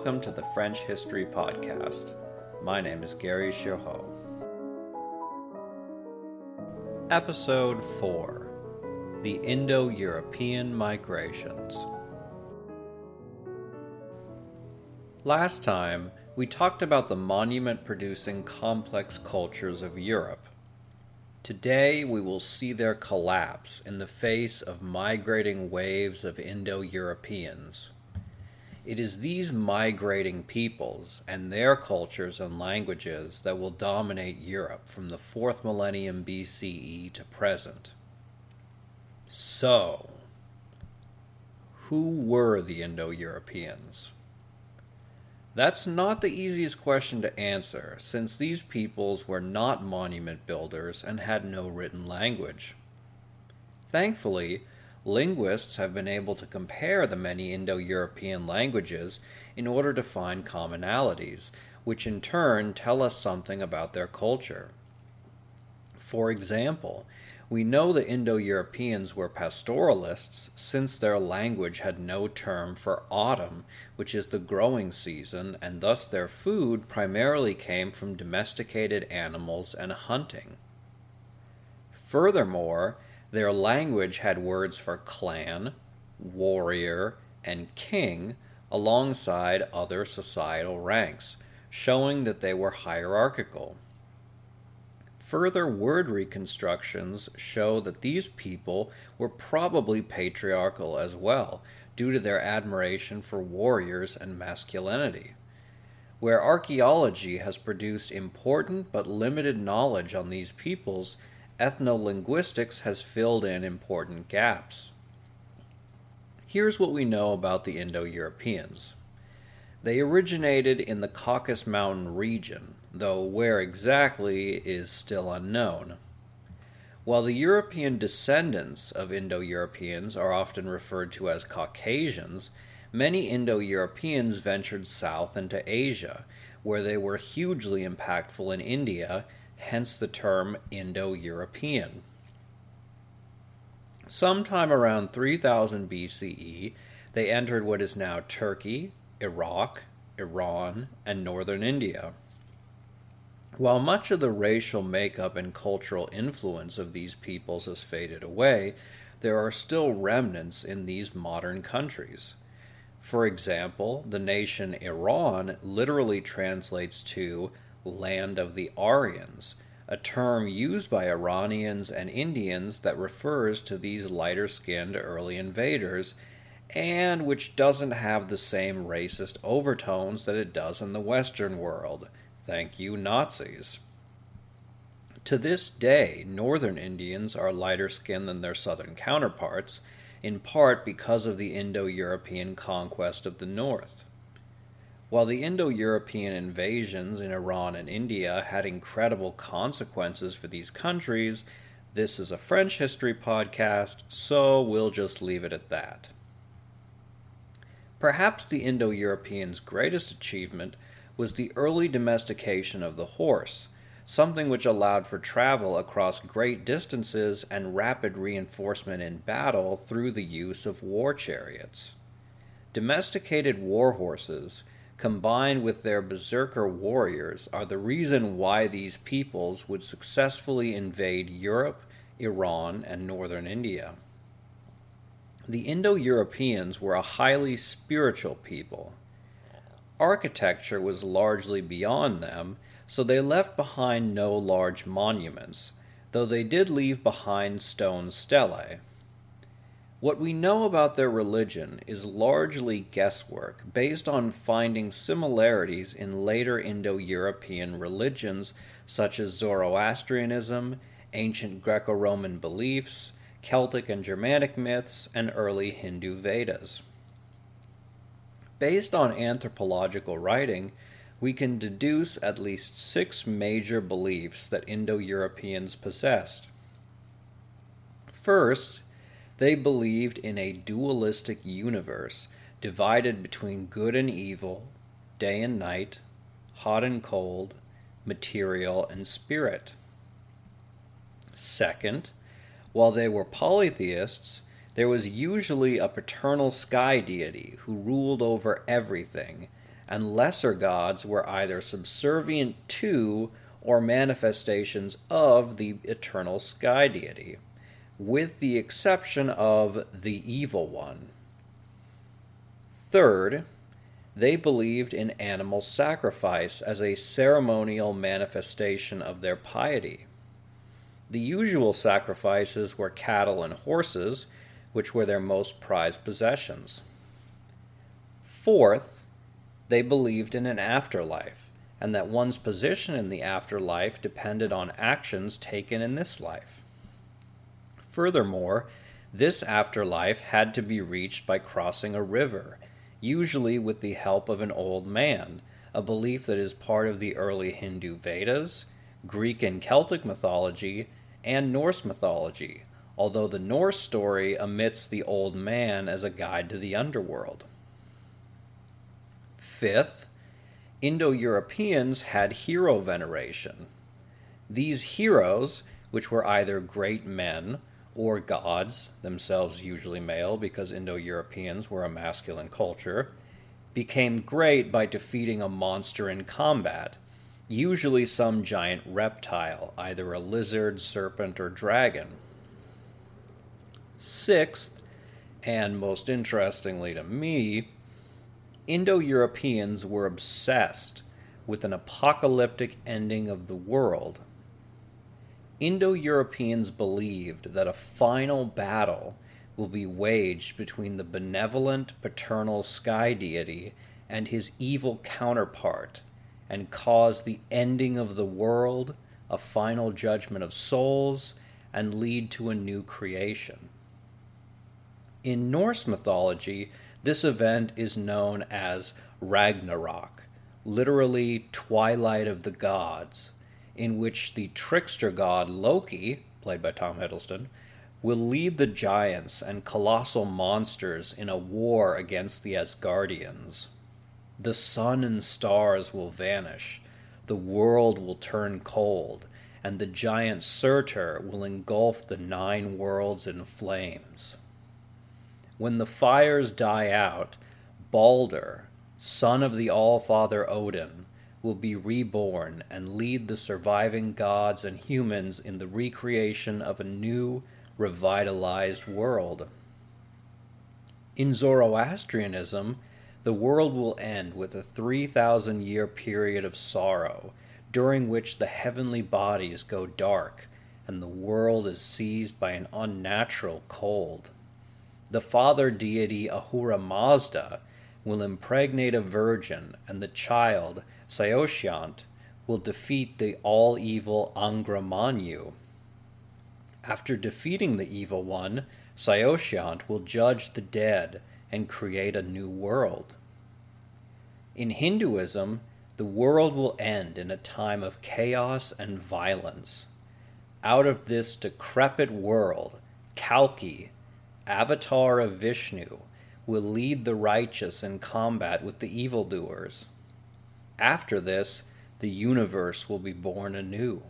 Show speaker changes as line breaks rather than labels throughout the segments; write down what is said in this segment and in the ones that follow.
Welcome to the French History Podcast. My name is Gary Girod. Episode 4 The Indo European Migrations. Last time, we talked about the monument producing complex cultures of Europe. Today, we will see their collapse in the face of migrating waves of Indo Europeans. It is these migrating peoples and their cultures and languages that will dominate Europe from the 4th millennium BCE to present. So, who were the Indo Europeans? That's not the easiest question to answer, since these peoples were not monument builders and had no written language. Thankfully, linguists have been able to compare the many Indo European languages in order to find commonalities, which in turn tell us something about their culture. For example, we know the Indo Europeans were pastoralists since their language had no term for autumn, which is the growing season, and thus their food primarily came from domesticated animals and hunting. Furthermore, their language had words for clan, warrior, and king alongside other societal ranks, showing that they were hierarchical. Further word reconstructions show that these people were probably patriarchal as well, due to their admiration for warriors and masculinity. Where archaeology has produced important but limited knowledge on these peoples, ethnolinguistics has filled in important gaps. Here's what we know about the Indo Europeans. They originated in the Caucasus Mountain region, though where exactly is still unknown. While the European descendants of Indo Europeans are often referred to as Caucasians, many Indo Europeans ventured south into Asia, where they were hugely impactful in India hence the term Indo European. Sometime around 3000 BCE, they entered what is now Turkey, Iraq, Iran, and northern India. While much of the racial makeup and cultural influence of these peoples has faded away, there are still remnants in these modern countries. For example, the nation Iran literally translates to land of the Aryans, a term used by Iranians and Indians that refers to these lighter skinned early invaders and which doesn't have the same racist overtones that it does in the Western world. Thank you, Nazis. To this day, northern Indians are lighter skinned than their southern counterparts, in part because of the Indo European conquest of the North. While the Indo European invasions in Iran and India had incredible consequences for these countries, this is a French history podcast, so we'll just leave it at that. Perhaps the Indo Europeans' greatest achievement was the early domestication of the horse, something which allowed for travel across great distances and rapid reinforcement in battle through the use of war chariots. Domesticated war horses combined with their berserker warriors, are the reason why these peoples would successfully invade Europe, Iran, and northern India. The Indo Europeans were a highly spiritual people. Architecture was largely beyond them, so they left behind no large monuments, though they did leave behind stone stelae. What we know about their religion is largely guesswork, based on finding similarities in later Indo European religions such as Zoroastrianism, ancient Greco Roman beliefs, Celtic and Germanic myths, and early Hindu Vedas. Based on anthropological writing, we can deduce at least six major beliefs that Indo Europeans possessed. First, they believed in a dualistic universe divided between good and evil, day and night, hot and cold, material and spirit. Second, while they were polytheists, there was usually a paternal sky deity who ruled over everything, and lesser gods were either subservient to or manifestations of the eternal sky deity with the exception of the evil one. Third, they believed in animal sacrifice as a ceremonial manifestation of their piety. The usual sacrifices were cattle and horses, which were their most prized possessions. Fourth, they believed in an afterlife, and that one's position in the afterlife depended on actions taken in this life. Furthermore, this afterlife had to be reached by crossing a river, usually with the help of an old man, a belief that is part of the early Hindu Vedas, Greek and Celtic mythology, and Norse mythology, although the Norse story omits the old man as a guide to the underworld. Fifth, Indo Europeans had hero veneration. These heroes, which were either great men or gods, themselves usually male because Indo Europeans were a masculine culture, became great by defeating a monster in combat, usually some giant reptile, either a lizard, serpent, or dragon. Sixth, and most interestingly to me, Indo Europeans were obsessed with an apocalyptic ending of the world Indo Europeans believed that a final battle will be waged between the benevolent paternal sky deity and his evil counterpart and cause the ending of the world, a final judgment of souls, and lead to a new creation. In Norse mythology, this event is known as Ragnarok, literally Twilight of the Gods in which the trickster god Loki, played by Tom Hiddleston, will lead the giants and colossal monsters in a war against the Asgardians. The sun and stars will vanish, the world will turn cold, and the giant Surtur will engulf the nine worlds in flames. When the fires die out, Balder, son of the All Father Odin, will be reborn and lead the surviving gods and humans in the recreation of a new, revitalized world. In Zoroastrianism, the world will end with a 3,000 year period of sorrow, during which the heavenly bodies go dark and the world is seized by an unnatural cold. The father deity Ahura Mazda will impregnate a virgin, and the child Saoshyant will defeat the all evil Angra Mainyu. After defeating the evil one, Saoshyant will judge the dead and create a new world. In Hinduism, the world will end in a time of chaos and violence. Out of this decrepit world, Kalki, avatar of Vishnu, will lead the righteous in combat with the evildoers. After this, the universe will be born anew.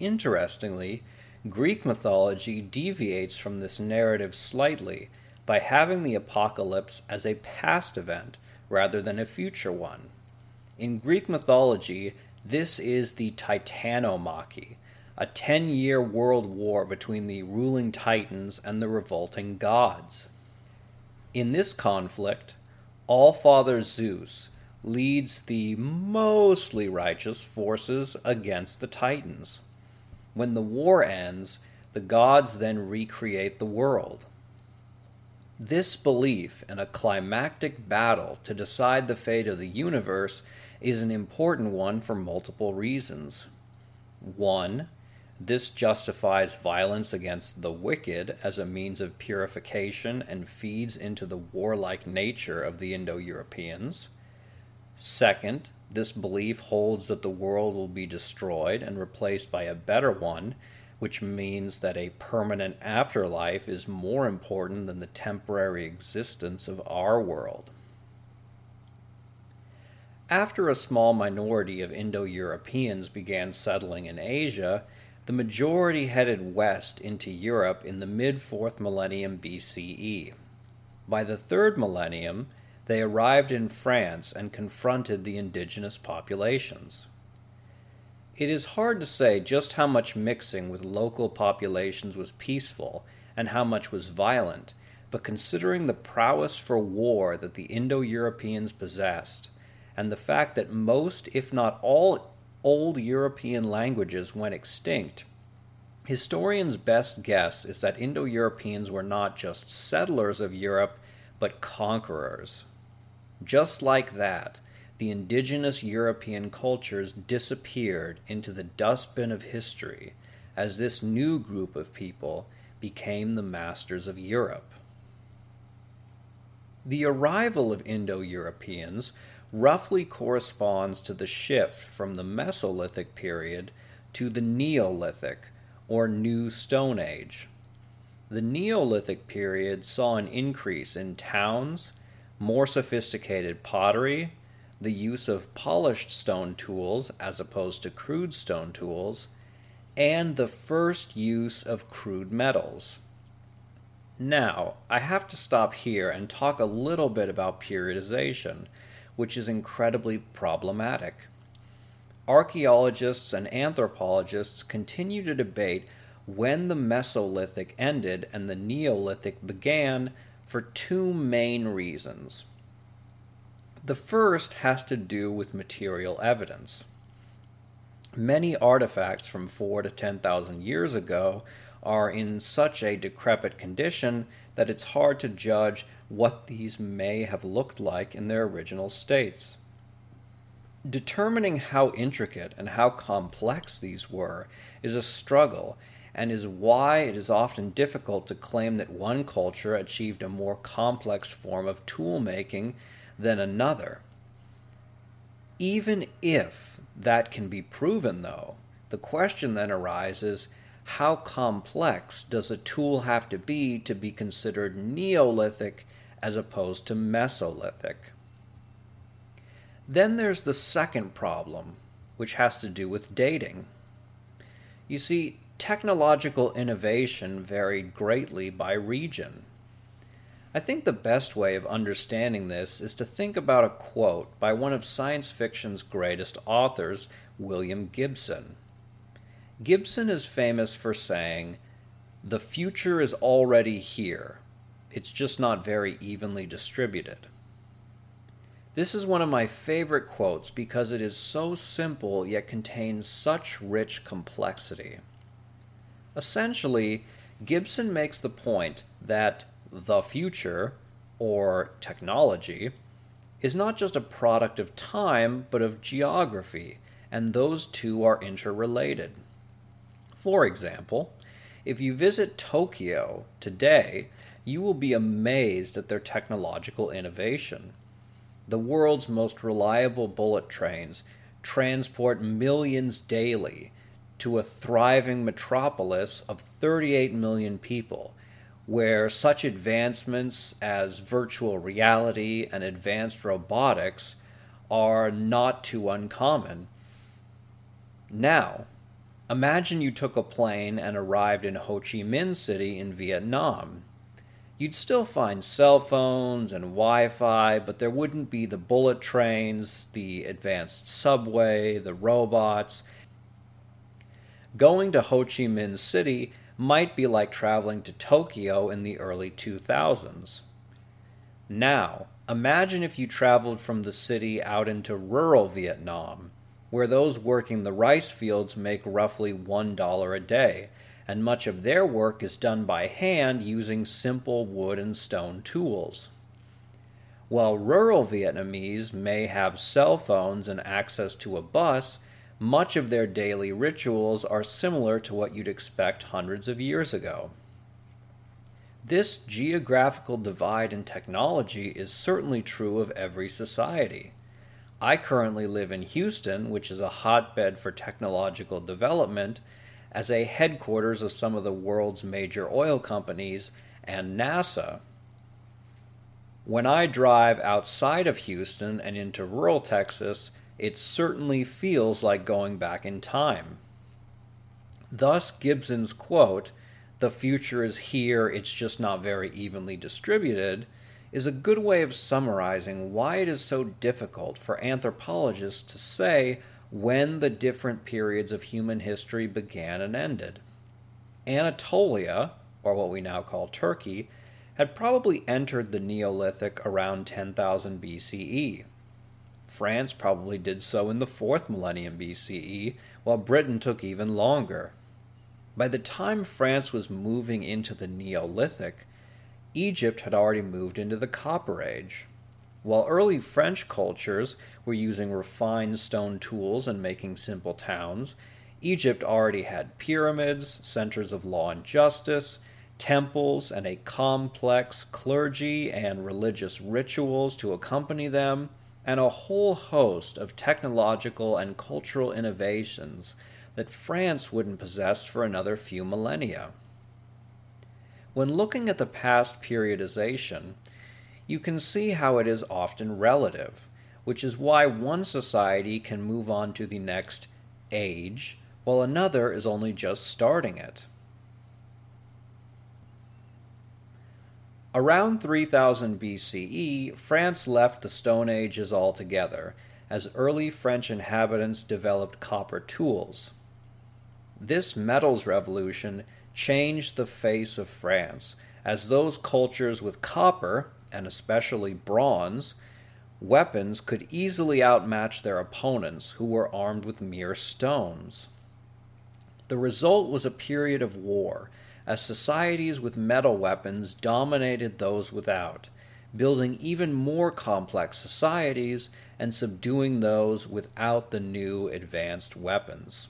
Interestingly, Greek mythology deviates from this narrative slightly by having the apocalypse as a past event rather than a future one. In Greek mythology, this is the Titanomachy, a 10 year world war between the ruling titans and the revolting gods. In this conflict, All Father Zeus leads the mostly righteous forces against the titans. When the war ends, the gods then recreate the world. This belief in a climactic battle to decide the fate of the universe is an important one for multiple reasons. One, this justifies violence against the wicked as a means of purification and feeds into the warlike nature of the Indo Europeans. Second, this belief holds that the world will be destroyed and replaced by a better one which means that a permanent afterlife is more important than the temporary existence of our world. After a small minority of Indo Europeans began settling in Asia, the majority headed west into Europe in the mid 4th millennium BCE. By the 3rd millennium, they arrived in France and confronted the indigenous populations. It is hard to say just how much mixing with local populations was peaceful and how much was violent, but considering the prowess for war that the Indo Europeans possessed, and the fact that most, if not all, old European languages went extinct, historians' best guess is that Indo Europeans were not just settlers of Europe, but conquerors. Just like that, the indigenous European cultures disappeared into the dustbin of history as this new group of people became the masters of Europe. The arrival of Indo Europeans roughly corresponds to the shift from the Mesolithic period to the Neolithic or New Stone Age. The Neolithic period saw an increase in towns, more sophisticated pottery, the use of polished stone tools as opposed to crude stone tools, and the first use of crude metals. Now, I have to stop here and talk a little bit about periodization, which is incredibly problematic. Archaeologists and anthropologists continue to debate when the Mesolithic ended and the Neolithic began for two main reasons. The first has to do with material evidence. Many artifacts from 4 to 10,000 years ago are in such a decrepit condition that it's hard to judge what these may have looked like in their original states. Determining how intricate and how complex these were is a struggle and is why it is often difficult to claim that one culture achieved a more complex form of tool making than another. Even if that can be proven, though, the question then arises how complex does a tool have to be to be considered Neolithic as opposed to Mesolithic? Then there's the second problem, which has to do with dating. You see, technological innovation varied greatly by region. I think the best way of understanding this is to think about a quote by one of science fiction's greatest authors, William Gibson. Gibson is famous for saying, The future is already here, it's just not very evenly distributed. This is one of my favorite quotes because it is so simple yet contains such rich complexity. Essentially, Gibson makes the point that the future, or technology, is not just a product of time, but of geography, and those two are interrelated. For example, if you visit Tokyo today, you will be amazed at their technological innovation. The world's most reliable bullet trains transport millions daily to a thriving metropolis of 38 million people where such advancements as virtual reality and advanced robotics are not too uncommon. Now, imagine you took a plane and arrived in Ho Chi Minh City in Vietnam. You'd still find cell phones and Wi Fi, but there wouldn't be the bullet trains, the advanced subway, the robots. Going to Ho Chi Minh City might be like traveling to Tokyo in the early 2000s. Now, imagine if you traveled from the city out into rural Vietnam, where those working the rice fields make roughly $1 a day, and much of their work is done by hand using simple wood and stone tools. While rural Vietnamese may have cell phones and access to a bus, much of their daily rituals are similar to what you'd expect hundreds of years ago. This geographical divide in technology is certainly true of every society. I currently live in Houston, which is a hotbed for technological development, as a headquarters of some of the world's major oil companies and NASA. When I drive outside of Houston and into rural Texas, it certainly feels like going back in time. Thus, Gibson's quote, the future is here, it's just not very evenly distributed, is a good way of summarizing why it is so difficult for anthropologists to say when the different periods of human history began and ended. Anatolia, or what we now call Turkey, had probably entered the Neolithic around 10,000 BCE. France probably did so in the 4th millennium BCE, while Britain took even longer. By the time France was moving into the Neolithic, Egypt had already moved into the Copper Age. While early French cultures were using refined stone tools and making simple towns, Egypt already had pyramids, centers of law and justice, temples, and a complex clergy and religious rituals to accompany them, and a whole host of technological and cultural innovations that France wouldn't possess for another few millennia. When looking at the past periodization, you can see how it is often relative, which is why one society can move on to the next age while another is only just starting it. Around 3000 BCE, France left the Stone Ages altogether, as early French inhabitants developed copper tools. This metals revolution changed the face of France, as those cultures with copper, and especially bronze, weapons could easily outmatch their opponents, who were armed with mere stones. The result was a period of war as societies with metal weapons dominated those without, building even more complex societies and subduing those without the new advanced weapons.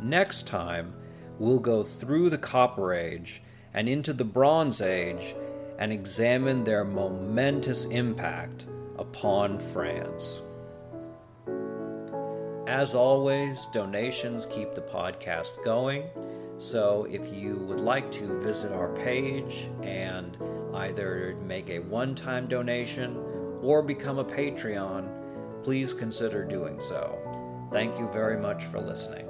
Next time, we'll go through the Copper Age and into the Bronze Age and examine their momentous impact upon France. As always, donations keep the podcast going. So if you would like to visit our page and either make a one time donation or become a Patreon, please consider doing so. Thank you very much for listening.